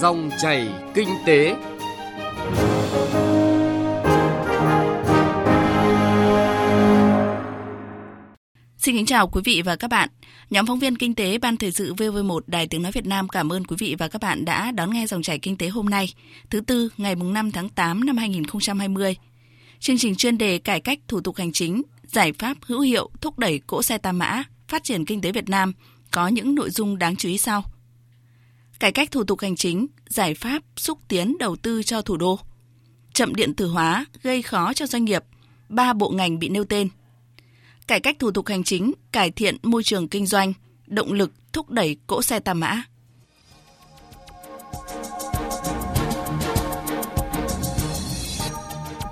Dòng chảy kinh tế. Xin kính chào quý vị và các bạn. Nhóm phóng viên kinh tế Ban Thời sự VV1 Đài Tiếng Nói Việt Nam cảm ơn quý vị và các bạn đã đón nghe dòng chảy kinh tế hôm nay, thứ Tư, ngày 5 tháng 8 năm 2020. Chương trình chuyên đề cải cách thủ tục hành chính, giải pháp hữu hiệu thúc đẩy cỗ xe tam mã, phát triển kinh tế Việt Nam có những nội dung đáng chú ý sau. Cải cách thủ tục hành chính, giải pháp xúc tiến đầu tư cho thủ đô. Chậm điện tử hóa gây khó cho doanh nghiệp, ba bộ ngành bị nêu tên. Cải cách thủ tục hành chính, cải thiện môi trường kinh doanh, động lực thúc đẩy cỗ xe tà mã.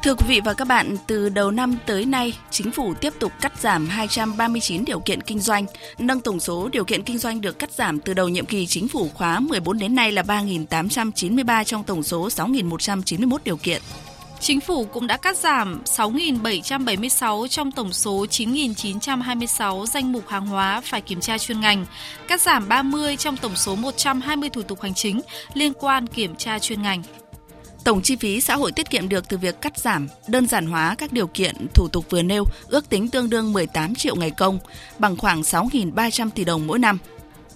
Thưa quý vị và các bạn, từ đầu năm tới nay, chính phủ tiếp tục cắt giảm 239 điều kiện kinh doanh, nâng tổng số điều kiện kinh doanh được cắt giảm từ đầu nhiệm kỳ chính phủ khóa 14 đến nay là 3.893 trong tổng số 6.191 điều kiện. Chính phủ cũng đã cắt giảm 6.776 trong tổng số 9.926 danh mục hàng hóa phải kiểm tra chuyên ngành, cắt giảm 30 trong tổng số 120 thủ tục hành chính liên quan kiểm tra chuyên ngành. Tổng chi phí xã hội tiết kiệm được từ việc cắt giảm, đơn giản hóa các điều kiện thủ tục vừa nêu ước tính tương đương 18 triệu ngày công, bằng khoảng 6.300 tỷ đồng mỗi năm.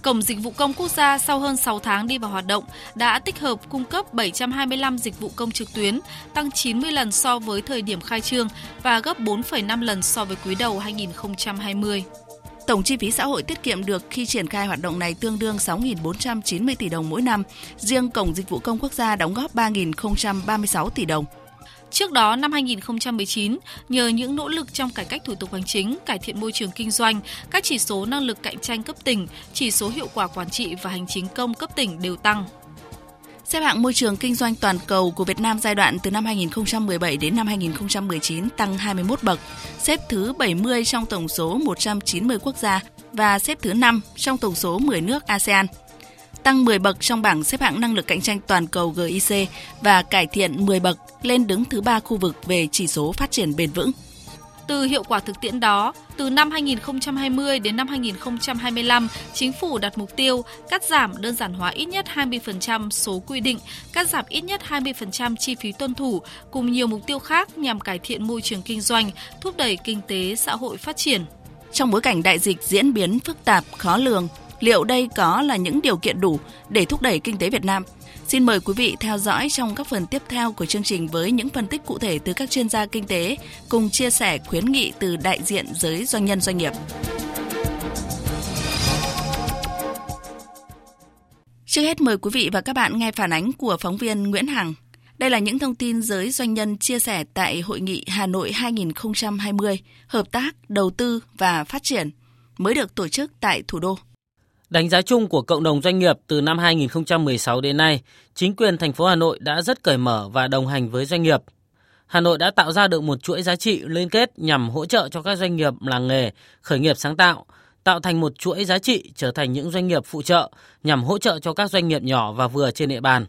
Cổng Dịch vụ Công Quốc gia sau hơn 6 tháng đi vào hoạt động đã tích hợp cung cấp 725 dịch vụ công trực tuyến, tăng 90 lần so với thời điểm khai trương và gấp 4,5 lần so với quý đầu 2020. Tổng chi phí xã hội tiết kiệm được khi triển khai hoạt động này tương đương 6.490 tỷ đồng mỗi năm. Riêng Cổng Dịch vụ Công Quốc gia đóng góp 3.036 tỷ đồng. Trước đó, năm 2019, nhờ những nỗ lực trong cải cách thủ tục hành chính, cải thiện môi trường kinh doanh, các chỉ số năng lực cạnh tranh cấp tỉnh, chỉ số hiệu quả quản trị và hành chính công cấp tỉnh đều tăng. Xếp hạng môi trường kinh doanh toàn cầu của Việt Nam giai đoạn từ năm 2017 đến năm 2019 tăng 21 bậc, xếp thứ 70 trong tổng số 190 quốc gia và xếp thứ 5 trong tổng số 10 nước ASEAN. Tăng 10 bậc trong bảng xếp hạng năng lực cạnh tranh toàn cầu GIC và cải thiện 10 bậc lên đứng thứ 3 khu vực về chỉ số phát triển bền vững. Từ hiệu quả thực tiễn đó, từ năm 2020 đến năm 2025, chính phủ đặt mục tiêu cắt giảm đơn giản hóa ít nhất 20% số quy định, cắt giảm ít nhất 20% chi phí tuân thủ cùng nhiều mục tiêu khác nhằm cải thiện môi trường kinh doanh, thúc đẩy kinh tế xã hội phát triển. Trong bối cảnh đại dịch diễn biến phức tạp, khó lường, liệu đây có là những điều kiện đủ để thúc đẩy kinh tế Việt Nam? Xin mời quý vị theo dõi trong các phần tiếp theo của chương trình với những phân tích cụ thể từ các chuyên gia kinh tế cùng chia sẻ khuyến nghị từ đại diện giới doanh nhân doanh nghiệp. Trước hết mời quý vị và các bạn nghe phản ánh của phóng viên Nguyễn Hằng. Đây là những thông tin giới doanh nhân chia sẻ tại Hội nghị Hà Nội 2020, Hợp tác, Đầu tư và Phát triển, mới được tổ chức tại thủ đô. Đánh giá chung của cộng đồng doanh nghiệp từ năm 2016 đến nay, chính quyền thành phố Hà Nội đã rất cởi mở và đồng hành với doanh nghiệp. Hà Nội đã tạo ra được một chuỗi giá trị liên kết nhằm hỗ trợ cho các doanh nghiệp làng nghề, khởi nghiệp sáng tạo, tạo thành một chuỗi giá trị trở thành những doanh nghiệp phụ trợ nhằm hỗ trợ cho các doanh nghiệp nhỏ và vừa trên địa bàn.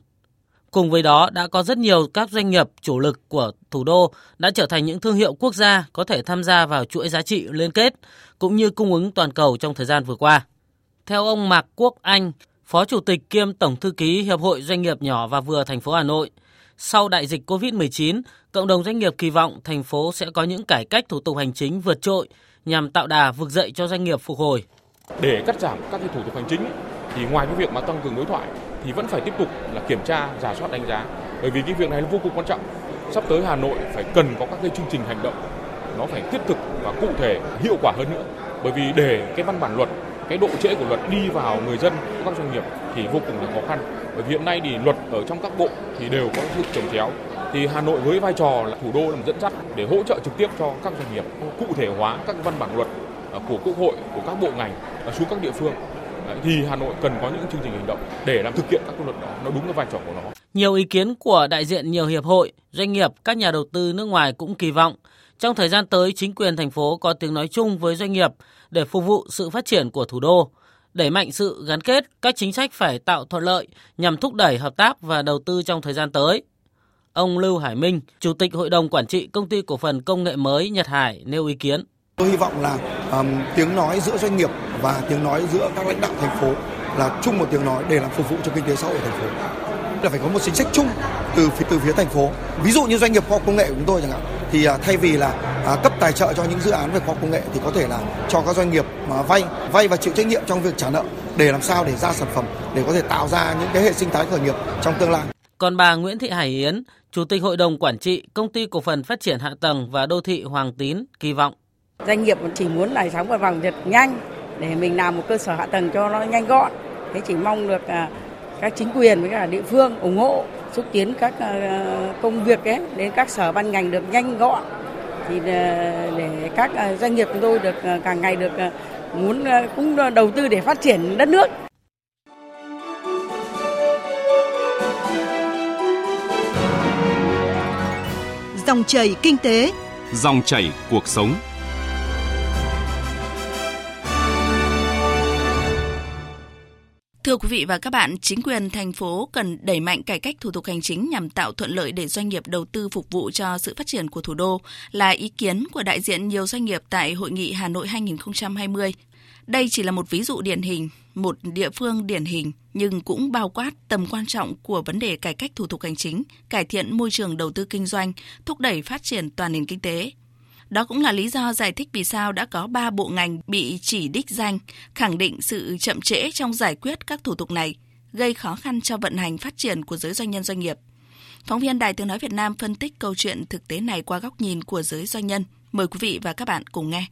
Cùng với đó đã có rất nhiều các doanh nghiệp chủ lực của thủ đô đã trở thành những thương hiệu quốc gia có thể tham gia vào chuỗi giá trị liên kết cũng như cung ứng toàn cầu trong thời gian vừa qua. Theo ông Mạc Quốc Anh, Phó Chủ tịch kiêm Tổng Thư ký Hiệp hội Doanh nghiệp nhỏ và vừa thành phố Hà Nội, sau đại dịch COVID-19, cộng đồng doanh nghiệp kỳ vọng thành phố sẽ có những cải cách thủ tục hành chính vượt trội nhằm tạo đà vực dậy cho doanh nghiệp phục hồi. Để cắt giảm các cái thủ tục hành chính thì ngoài cái việc mà tăng cường đối thoại thì vẫn phải tiếp tục là kiểm tra, giả soát đánh giá. Bởi vì cái việc này là vô cùng quan trọng. Sắp tới Hà Nội phải cần có các cái chương trình hành động nó phải thiết thực và cụ thể, hiệu quả hơn nữa. Bởi vì để cái văn bản luật cái độ trễ của luật đi vào người dân các doanh nghiệp thì vô cùng là khó khăn. Bởi vì hiện nay thì luật ở trong các bộ thì đều có sự trồng chéo. Thì Hà Nội với vai trò là thủ đô làm dẫn dắt để hỗ trợ trực tiếp cho các doanh nghiệp cụ thể hóa các văn bản luật à, của quốc hội của các bộ ngành à, xuống các địa phương. Thì Hà Nội cần có những chương trình hành động để làm thực hiện các luật đó nó đúng cái vai trò của nó. Nhiều ý kiến của đại diện nhiều hiệp hội, doanh nghiệp, các nhà đầu tư nước ngoài cũng kỳ vọng trong thời gian tới chính quyền thành phố có tiếng nói chung với doanh nghiệp để phục vụ sự phát triển của thủ đô, đẩy mạnh sự gắn kết, các chính sách phải tạo thuận lợi nhằm thúc đẩy hợp tác và đầu tư trong thời gian tới. Ông Lưu Hải Minh, Chủ tịch Hội đồng Quản trị Công ty Cổ phần Công nghệ mới Nhật Hải nêu ý kiến. Tôi hy vọng là um, tiếng nói giữa doanh nghiệp và tiếng nói giữa các lãnh đạo thành phố là chung một tiếng nói để làm phục vụ cho kinh tế xã hội thành phố. là phải có một chính sách chung từ từ phía thành phố. Ví dụ như doanh nghiệp khoa học công nghệ của chúng tôi chẳng hạn thì à, thay vì là à, cấp tài trợ cho những dự án về khoa học công nghệ thì có thể là cho các doanh nghiệp mà vay vay và chịu trách nhiệm trong việc trả nợ để làm sao để ra sản phẩm để có thể tạo ra những cái hệ sinh thái khởi nghiệp trong tương lai. Còn bà Nguyễn Thị Hải Yến, Chủ tịch Hội đồng Quản trị Công ty Cổ phần Phát triển Hạ tầng và Đô thị Hoàng Tín kỳ vọng. Doanh nghiệp chỉ muốn là sóng và vòng thật nhanh để mình làm một cơ sở hạ tầng cho nó nhanh gọn. Thế chỉ mong được à, các chính quyền với cả địa phương ủng hộ xúc tiến các à, công việc ấy đến các sở ban ngành được nhanh gọn thì à, để các doanh nghiệp chúng tôi được càng ngày được muốn cũng đầu tư để phát triển đất nước. Dòng chảy kinh tế, dòng chảy cuộc sống. Thưa quý vị và các bạn, chính quyền thành phố cần đẩy mạnh cải cách thủ tục hành chính nhằm tạo thuận lợi để doanh nghiệp đầu tư phục vụ cho sự phát triển của thủ đô là ý kiến của đại diện nhiều doanh nghiệp tại Hội nghị Hà Nội 2020. Đây chỉ là một ví dụ điển hình, một địa phương điển hình nhưng cũng bao quát tầm quan trọng của vấn đề cải cách thủ tục hành chính, cải thiện môi trường đầu tư kinh doanh, thúc đẩy phát triển toàn nền kinh tế. Đó cũng là lý do giải thích vì sao đã có 3 bộ ngành bị chỉ đích danh, khẳng định sự chậm trễ trong giải quyết các thủ tục này, gây khó khăn cho vận hành phát triển của giới doanh nhân doanh nghiệp. Phóng viên Đài Tiếng Nói Việt Nam phân tích câu chuyện thực tế này qua góc nhìn của giới doanh nhân. Mời quý vị và các bạn cùng nghe.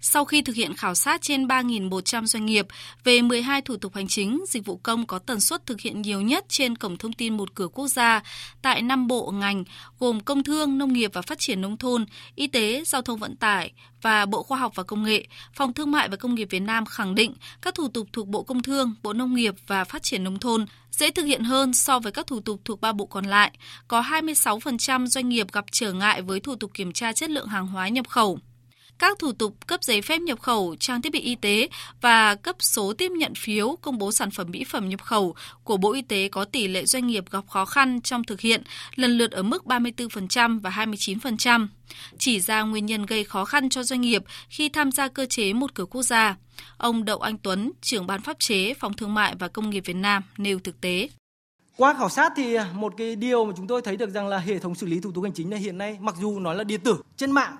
Sau khi thực hiện khảo sát trên 3.100 doanh nghiệp về 12 thủ tục hành chính, dịch vụ công có tần suất thực hiện nhiều nhất trên cổng thông tin một cửa quốc gia tại 5 bộ ngành gồm Công thương, Nông nghiệp và Phát triển Nông thôn, Y tế, Giao thông Vận tải và Bộ Khoa học và Công nghệ, Phòng Thương mại và Công nghiệp Việt Nam khẳng định các thủ tục thuộc Bộ Công Thương, Bộ Nông nghiệp và Phát triển Nông thôn dễ thực hiện hơn so với các thủ tục thuộc ba bộ còn lại. Có 26% doanh nghiệp gặp trở ngại với thủ tục kiểm tra chất lượng hàng hóa nhập khẩu các thủ tục cấp giấy phép nhập khẩu, trang thiết bị y tế và cấp số tiếp nhận phiếu công bố sản phẩm mỹ phẩm nhập khẩu của Bộ Y tế có tỷ lệ doanh nghiệp gặp khó khăn trong thực hiện lần lượt ở mức 34% và 29%, chỉ ra nguyên nhân gây khó khăn cho doanh nghiệp khi tham gia cơ chế một cửa quốc gia. Ông Đậu Anh Tuấn, trưởng ban pháp chế Phòng Thương mại và Công nghiệp Việt Nam nêu thực tế. Qua khảo sát thì một cái điều mà chúng tôi thấy được rằng là hệ thống xử lý thủ tục hành chính này hiện nay mặc dù nói là điện tử trên mạng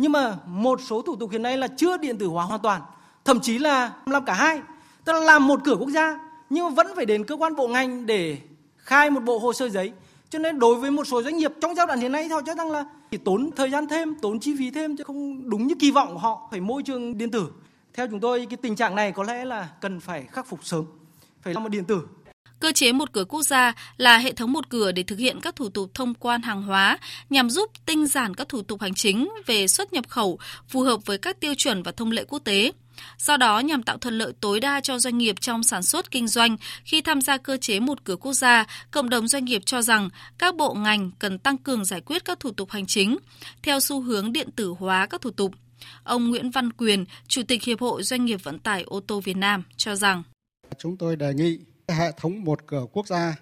nhưng mà một số thủ tục hiện nay là chưa điện tử hóa hoàn toàn, thậm chí là làm cả hai, tức là làm một cửa quốc gia nhưng mà vẫn phải đến cơ quan bộ ngành để khai một bộ hồ sơ giấy. Cho nên đối với một số doanh nghiệp trong giai đoạn hiện nay họ cho rằng là chỉ tốn thời gian thêm, tốn chi phí thêm chứ không đúng như kỳ vọng của họ phải môi trường điện tử. Theo chúng tôi cái tình trạng này có lẽ là cần phải khắc phục sớm, phải làm một điện tử Cơ chế một cửa quốc gia là hệ thống một cửa để thực hiện các thủ tục thông quan hàng hóa nhằm giúp tinh giản các thủ tục hành chính về xuất nhập khẩu phù hợp với các tiêu chuẩn và thông lệ quốc tế. Do đó, nhằm tạo thuận lợi tối đa cho doanh nghiệp trong sản xuất kinh doanh khi tham gia cơ chế một cửa quốc gia, cộng đồng doanh nghiệp cho rằng các bộ ngành cần tăng cường giải quyết các thủ tục hành chính theo xu hướng điện tử hóa các thủ tục. Ông Nguyễn Văn Quyền, Chủ tịch Hiệp hội Doanh nghiệp Vận tải ô tô Việt Nam cho rằng Chúng tôi đề nghị hệ thống một cửa quốc gia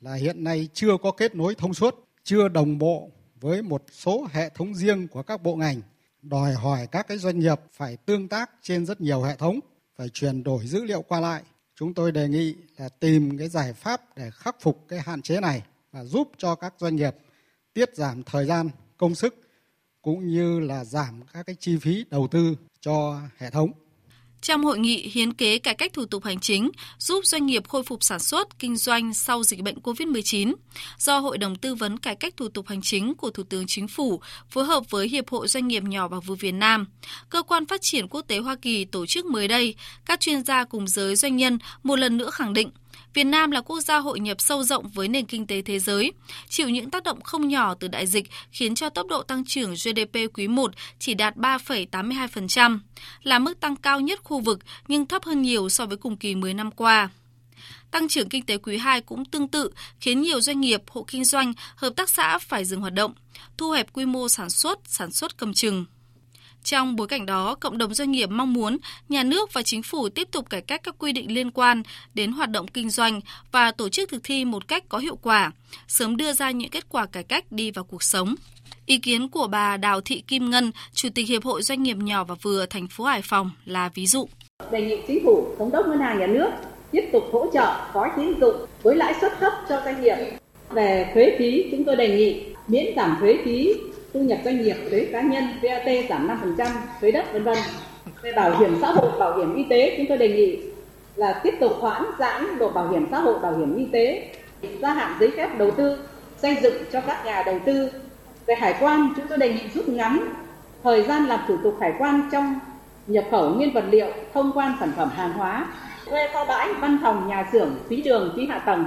là hiện nay chưa có kết nối thông suốt, chưa đồng bộ với một số hệ thống riêng của các bộ ngành, đòi hỏi các cái doanh nghiệp phải tương tác trên rất nhiều hệ thống, phải chuyển đổi dữ liệu qua lại. Chúng tôi đề nghị là tìm cái giải pháp để khắc phục cái hạn chế này và giúp cho các doanh nghiệp tiết giảm thời gian, công sức cũng như là giảm các cái chi phí đầu tư cho hệ thống. Trong hội nghị hiến kế cải cách thủ tục hành chính giúp doanh nghiệp khôi phục sản xuất, kinh doanh sau dịch bệnh COVID-19, do Hội đồng Tư vấn Cải cách thủ tục hành chính của Thủ tướng Chính phủ phối hợp với Hiệp hội Doanh nghiệp nhỏ và vừa Việt Nam, Cơ quan Phát triển Quốc tế Hoa Kỳ tổ chức mới đây, các chuyên gia cùng giới doanh nhân một lần nữa khẳng định – Việt Nam là quốc gia hội nhập sâu rộng với nền kinh tế thế giới, chịu những tác động không nhỏ từ đại dịch khiến cho tốc độ tăng trưởng GDP quý 1 chỉ đạt 3,82%, là mức tăng cao nhất khu vực nhưng thấp hơn nhiều so với cùng kỳ 10 năm qua. Tăng trưởng kinh tế quý 2 cũng tương tự, khiến nhiều doanh nghiệp, hộ kinh doanh, hợp tác xã phải dừng hoạt động, thu hẹp quy mô sản xuất, sản xuất cầm chừng. Trong bối cảnh đó, cộng đồng doanh nghiệp mong muốn nhà nước và chính phủ tiếp tục cải cách các quy định liên quan đến hoạt động kinh doanh và tổ chức thực thi một cách có hiệu quả, sớm đưa ra những kết quả cải cách đi vào cuộc sống. Ý kiến của bà Đào Thị Kim Ngân, Chủ tịch Hiệp hội Doanh nghiệp nhỏ và vừa thành phố Hải Phòng là ví dụ. Đề nghị chính phủ, thống đốc ngân hàng nhà nước tiếp tục hỗ trợ gói tín dụng với lãi suất thấp cho doanh nghiệp. Về thuế phí, chúng tôi đề nghị miễn giảm thuế phí thu nhập doanh nghiệp, thuế cá nhân, VAT giảm 5%, thuế đất vân vân. Về bảo hiểm xã hội, bảo hiểm y tế, chúng tôi đề nghị là tiếp tục hoãn giãn độ bảo hiểm xã hội, bảo hiểm y tế, gia hạn giấy phép đầu tư, xây dựng cho các nhà đầu tư. Về hải quan, chúng tôi đề nghị rút ngắn thời gian làm thủ tục hải quan trong nhập khẩu nguyên vật liệu, thông quan sản phẩm hàng hóa, thuê kho bãi, văn phòng, nhà xưởng, phí đường, phí hạ tầng,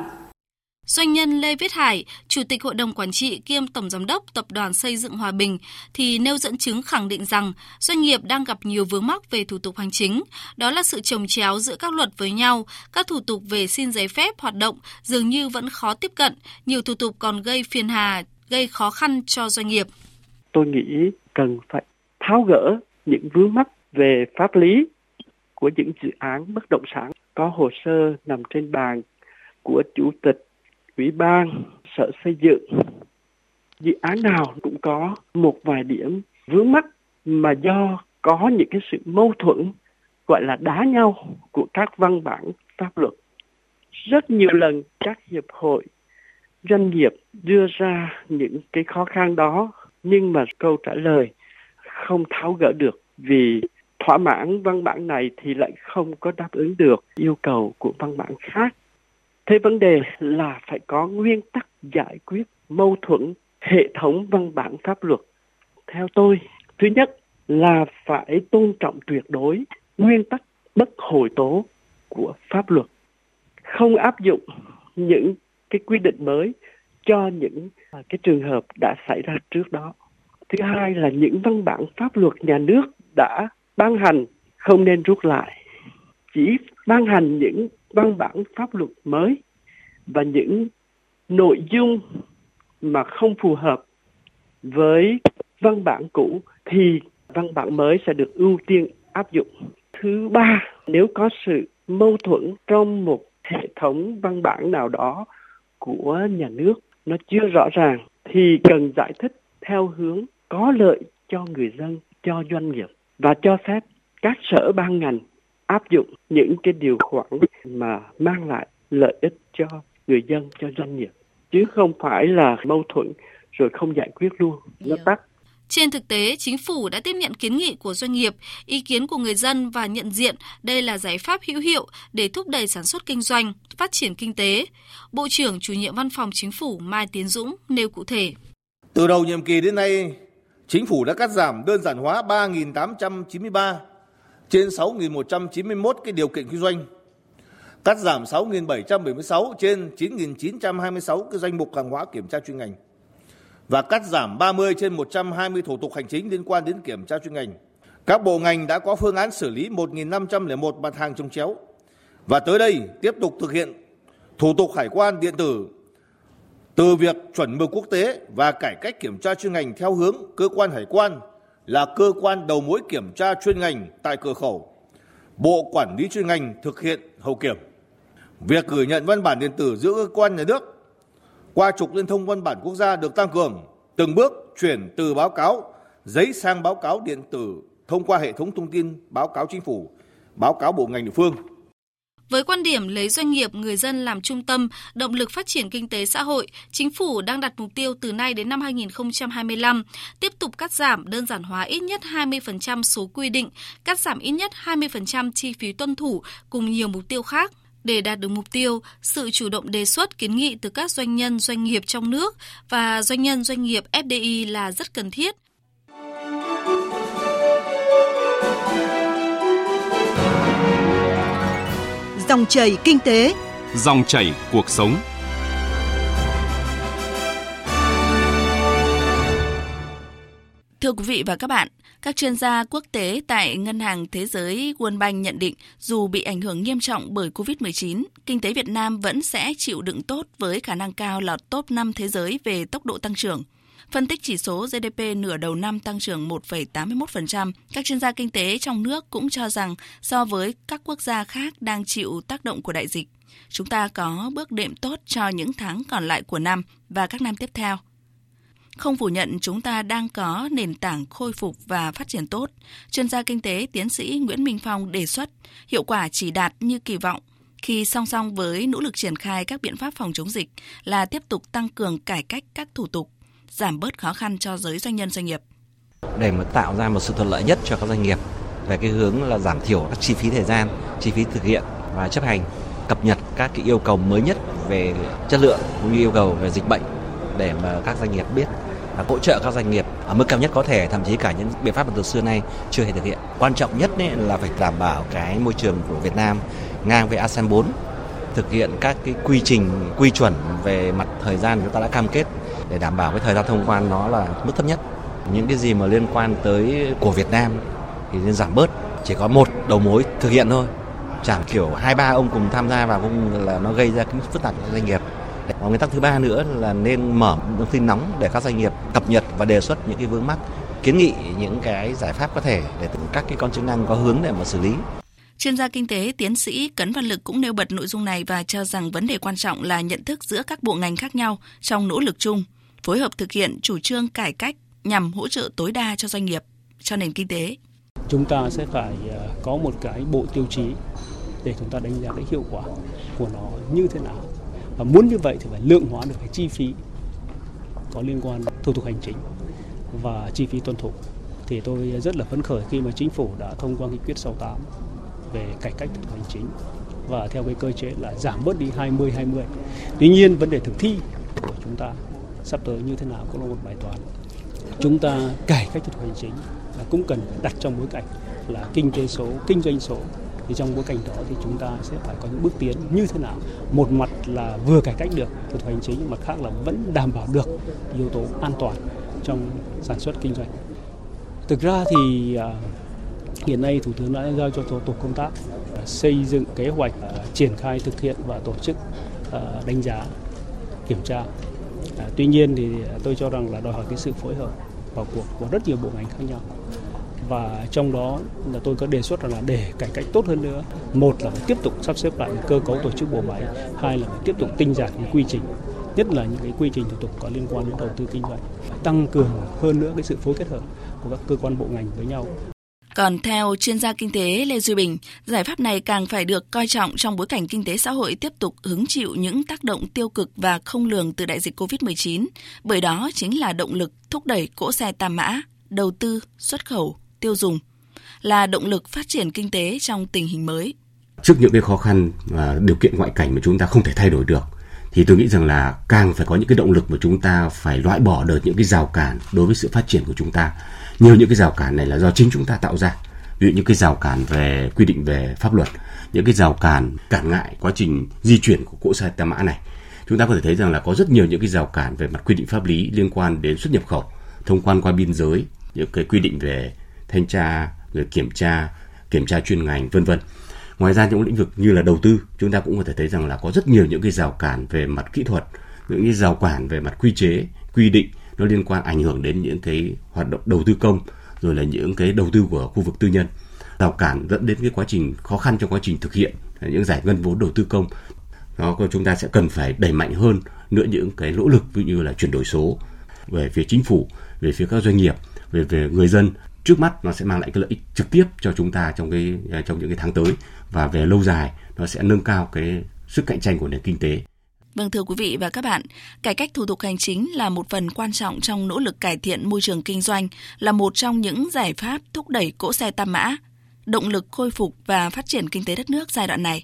Doanh nhân Lê Viết Hải, Chủ tịch Hội đồng Quản trị kiêm Tổng Giám đốc Tập đoàn Xây dựng Hòa Bình thì nêu dẫn chứng khẳng định rằng doanh nghiệp đang gặp nhiều vướng mắc về thủ tục hành chính. Đó là sự trồng chéo giữa các luật với nhau, các thủ tục về xin giấy phép hoạt động dường như vẫn khó tiếp cận, nhiều thủ tục còn gây phiền hà, gây khó khăn cho doanh nghiệp. Tôi nghĩ cần phải tháo gỡ những vướng mắc về pháp lý của những dự án bất động sản có hồ sơ nằm trên bàn của chủ tịch ủy ban, sở xây dựng, dự án nào cũng có một vài điểm vướng mắc mà do có những cái sự mâu thuẫn, gọi là đá nhau của các văn bản pháp luật. Rất nhiều lần các hiệp hội, doanh nghiệp đưa ra những cái khó khăn đó, nhưng mà câu trả lời không tháo gỡ được vì thỏa mãn văn bản này thì lại không có đáp ứng được yêu cầu của văn bản khác thế vấn đề là phải có nguyên tắc giải quyết mâu thuẫn hệ thống văn bản pháp luật. Theo tôi, thứ nhất là phải tôn trọng tuyệt đối nguyên tắc bất hồi tố của pháp luật. Không áp dụng những cái quy định mới cho những cái trường hợp đã xảy ra trước đó. Thứ hai là những văn bản pháp luật nhà nước đã ban hành không nên rút lại. Chỉ ban hành những văn bản pháp luật mới và những nội dung mà không phù hợp với văn bản cũ thì văn bản mới sẽ được ưu tiên áp dụng. Thứ ba, nếu có sự mâu thuẫn trong một hệ thống văn bản nào đó của nhà nước nó chưa rõ ràng thì cần giải thích theo hướng có lợi cho người dân, cho doanh nghiệp và cho phép các sở ban ngành áp dụng những cái điều khoản mà mang lại lợi ích cho người dân cho doanh nghiệp chứ không phải là mâu thuẫn rồi không giải quyết luôn nó tắt trên thực tế, chính phủ đã tiếp nhận kiến nghị của doanh nghiệp, ý kiến của người dân và nhận diện đây là giải pháp hữu hiệu để thúc đẩy sản xuất kinh doanh, phát triển kinh tế. Bộ trưởng chủ nhiệm văn phòng chính phủ Mai Tiến Dũng nêu cụ thể. Từ đầu nhiệm kỳ đến nay, chính phủ đã cắt giảm đơn giản hóa 3.893 trên 6.191 cái điều kiện kinh doanh, cắt giảm 6.776 trên 9.926 cái danh mục hàng hóa kiểm tra chuyên ngành và cắt giảm 30 trên 120 thủ tục hành chính liên quan đến kiểm tra chuyên ngành. Các bộ ngành đã có phương án xử lý 1.501 mặt hàng trồng chéo và tới đây tiếp tục thực hiện thủ tục hải quan điện tử từ việc chuẩn mực quốc tế và cải cách kiểm tra chuyên ngành theo hướng cơ quan hải quan là cơ quan đầu mối kiểm tra chuyên ngành tại cửa khẩu. Bộ quản lý chuyên ngành thực hiện hậu kiểm. Việc gửi nhận văn bản điện tử giữa cơ quan nhà nước qua trục liên thông văn bản quốc gia được tăng cường, từng bước chuyển từ báo cáo giấy sang báo cáo điện tử thông qua hệ thống thông tin báo cáo chính phủ, báo cáo bộ ngành địa phương. Với quan điểm lấy doanh nghiệp, người dân làm trung tâm, động lực phát triển kinh tế xã hội, chính phủ đang đặt mục tiêu từ nay đến năm 2025 tiếp tục cắt giảm đơn giản hóa ít nhất 20% số quy định, cắt giảm ít nhất 20% chi phí tuân thủ cùng nhiều mục tiêu khác để đạt được mục tiêu, sự chủ động đề xuất kiến nghị từ các doanh nhân doanh nghiệp trong nước và doanh nhân doanh nghiệp FDI là rất cần thiết. Dòng chảy kinh tế, dòng chảy cuộc sống. Thưa quý vị và các bạn, các chuyên gia quốc tế tại Ngân hàng Thế giới World Bank nhận định dù bị ảnh hưởng nghiêm trọng bởi COVID-19, kinh tế Việt Nam vẫn sẽ chịu đựng tốt với khả năng cao lọt top 5 thế giới về tốc độ tăng trưởng. Phân tích chỉ số GDP nửa đầu năm tăng trưởng 1,81%, các chuyên gia kinh tế trong nước cũng cho rằng so với các quốc gia khác đang chịu tác động của đại dịch, chúng ta có bước đệm tốt cho những tháng còn lại của năm và các năm tiếp theo. Không phủ nhận chúng ta đang có nền tảng khôi phục và phát triển tốt. Chuyên gia kinh tế tiến sĩ Nguyễn Minh Phong đề xuất hiệu quả chỉ đạt như kỳ vọng. khi song song với nỗ lực triển khai các biện pháp phòng chống dịch là tiếp tục tăng cường cải cách các thủ tục, giảm bớt khó khăn cho giới doanh nhân doanh nghiệp. Để mà tạo ra một sự thuận lợi nhất cho các doanh nghiệp về cái hướng là giảm thiểu các chi phí thời gian, chi phí thực hiện và chấp hành, cập nhật các cái yêu cầu mới nhất về chất lượng cũng như yêu cầu về dịch bệnh để mà các doanh nghiệp biết và hỗ trợ các doanh nghiệp ở mức cao nhất có thể thậm chí cả những biện pháp mà từ xưa nay chưa hề thực hiện quan trọng nhất là phải đảm bảo cái môi trường của Việt Nam ngang với ASEAN 4 thực hiện các cái quy trình, quy chuẩn về mặt thời gian chúng ta đã cam kết để đảm bảo cái thời gian thông quan nó là mức thấp nhất. Những cái gì mà liên quan tới của Việt Nam thì nên giảm bớt, chỉ có một đầu mối thực hiện thôi. Chẳng kiểu hai, ba ông cùng tham gia vào cũng là nó gây ra cái phức tạp cho doanh nghiệp. Và nguyên tắc thứ ba nữa là nên mở thông tin nóng để các doanh nghiệp cập nhật và đề xuất những cái vướng mắc, kiến nghị những cái giải pháp có thể để các cái con chức năng có hướng để mà xử lý. Chuyên gia kinh tế tiến sĩ Cấn Văn Lực cũng nêu bật nội dung này và cho rằng vấn đề quan trọng là nhận thức giữa các bộ ngành khác nhau trong nỗ lực chung, phối hợp thực hiện chủ trương cải cách nhằm hỗ trợ tối đa cho doanh nghiệp, cho nền kinh tế. Chúng ta sẽ phải ờ, có một cái bộ tiêu chí để chúng ta đánh giá cái hiệu quả của nó như thế nào. Và muốn như vậy thì phải lượng hóa được cái chi phí có liên quan thủ tục hành chính và chi phí tuân thủ. Thì tôi rất là phấn khởi khi mà chính phủ đã thông qua nghị quyết 68 về cải cách thủ tục hành chính và theo cái cơ chế là giảm bớt đi 20 20. Tuy nhiên vấn đề thực thi của chúng ta sắp tới như thế nào cũng là một bài toán. Chúng ta cải cách thủ tục hành chính là cũng cần đặt trong bối cảnh là kinh tế số, kinh doanh số thì trong bối cảnh đó thì chúng ta sẽ phải có những bước tiến như thế nào một mặt là vừa cải cách được thủ tục hành chính mặt khác là vẫn đảm bảo được yếu tố an toàn trong sản xuất kinh doanh thực ra thì à, hiện nay thủ tướng đã giao cho tổ, tổ công tác à, xây dựng kế hoạch à, triển khai thực hiện và tổ chức à, đánh giá kiểm tra. Tuy nhiên thì tôi cho rằng là đòi hỏi cái sự phối hợp vào cuộc của rất nhiều bộ ngành khác nhau. Và trong đó là tôi có đề xuất rằng là để cải cách tốt hơn nữa một là phải tiếp tục sắp xếp lại cơ cấu tổ chức bộ máy hai là phải tiếp tục tinh giản những quy trình nhất là những cái quy trình thủ tục có liên quan đến đầu tư kinh doanh tăng cường hơn nữa cái sự phối kết hợp của các cơ quan bộ ngành với nhau còn theo chuyên gia kinh tế Lê Duy Bình, giải pháp này càng phải được coi trọng trong bối cảnh kinh tế xã hội tiếp tục hứng chịu những tác động tiêu cực và không lường từ đại dịch COVID-19, bởi đó chính là động lực thúc đẩy cỗ xe tam mã, đầu tư, xuất khẩu, tiêu dùng là động lực phát triển kinh tế trong tình hình mới. Trước những cái khó khăn và điều kiện ngoại cảnh mà chúng ta không thể thay đổi được thì tôi nghĩ rằng là càng phải có những cái động lực mà chúng ta phải loại bỏ được những cái rào cản đối với sự phát triển của chúng ta. Nhiều những cái rào cản này là do chính chúng ta tạo ra. Ví dụ những cái rào cản về quy định về pháp luật, những cái rào cản cản ngại quá trình di chuyển của cỗ xe tam mã này. Chúng ta có thể thấy rằng là có rất nhiều những cái rào cản về mặt quy định pháp lý liên quan đến xuất nhập khẩu, thông quan qua biên giới, những cái quy định về thanh tra rồi kiểm tra kiểm tra chuyên ngành vân vân ngoài ra những lĩnh vực như là đầu tư, chúng ta cũng có thể thấy rằng là có rất nhiều những cái rào cản về mặt kỹ thuật, những cái rào cản về mặt quy chế, quy định nó liên quan ảnh hưởng đến những cái hoạt động đầu tư công, rồi là những cái đầu tư của khu vực tư nhân. Rào cản dẫn đến cái quá trình khó khăn trong quá trình thực hiện, những giải ngân vốn đầu tư công. Đó chúng ta sẽ cần phải đẩy mạnh hơn nữa những cái nỗ lực, ví như là chuyển đổi số về phía chính phủ, về phía các doanh nghiệp, về về người dân trước mắt nó sẽ mang lại cái lợi ích trực tiếp cho chúng ta trong cái à, trong những cái tháng tới và về lâu dài nó sẽ nâng cao cái sức cạnh tranh của nền kinh tế. Vâng thưa quý vị và các bạn, cải cách thủ tục hành chính là một phần quan trọng trong nỗ lực cải thiện môi trường kinh doanh, là một trong những giải pháp thúc đẩy cỗ xe tam mã, động lực khôi phục và phát triển kinh tế đất nước giai đoạn này.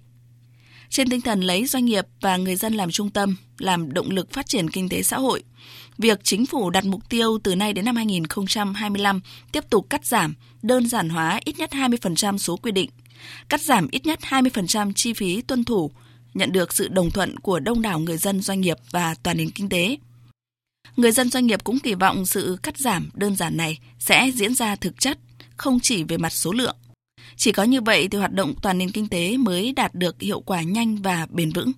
Trên tinh thần lấy doanh nghiệp và người dân làm trung tâm, làm động lực phát triển kinh tế xã hội – việc chính phủ đặt mục tiêu từ nay đến năm 2025 tiếp tục cắt giảm, đơn giản hóa ít nhất 20% số quy định, cắt giảm ít nhất 20% chi phí tuân thủ, nhận được sự đồng thuận của đông đảo người dân doanh nghiệp và toàn nền kinh tế. Người dân doanh nghiệp cũng kỳ vọng sự cắt giảm đơn giản này sẽ diễn ra thực chất, không chỉ về mặt số lượng. Chỉ có như vậy thì hoạt động toàn nền kinh tế mới đạt được hiệu quả nhanh và bền vững.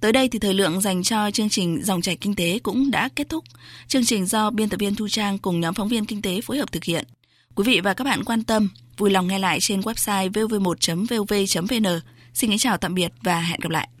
Tới đây thì thời lượng dành cho chương trình Dòng chảy kinh tế cũng đã kết thúc. Chương trình do biên tập viên Thu Trang cùng nhóm phóng viên kinh tế phối hợp thực hiện. Quý vị và các bạn quan tâm, vui lòng nghe lại trên website vv1.vv.vn. Xin kính chào tạm biệt và hẹn gặp lại.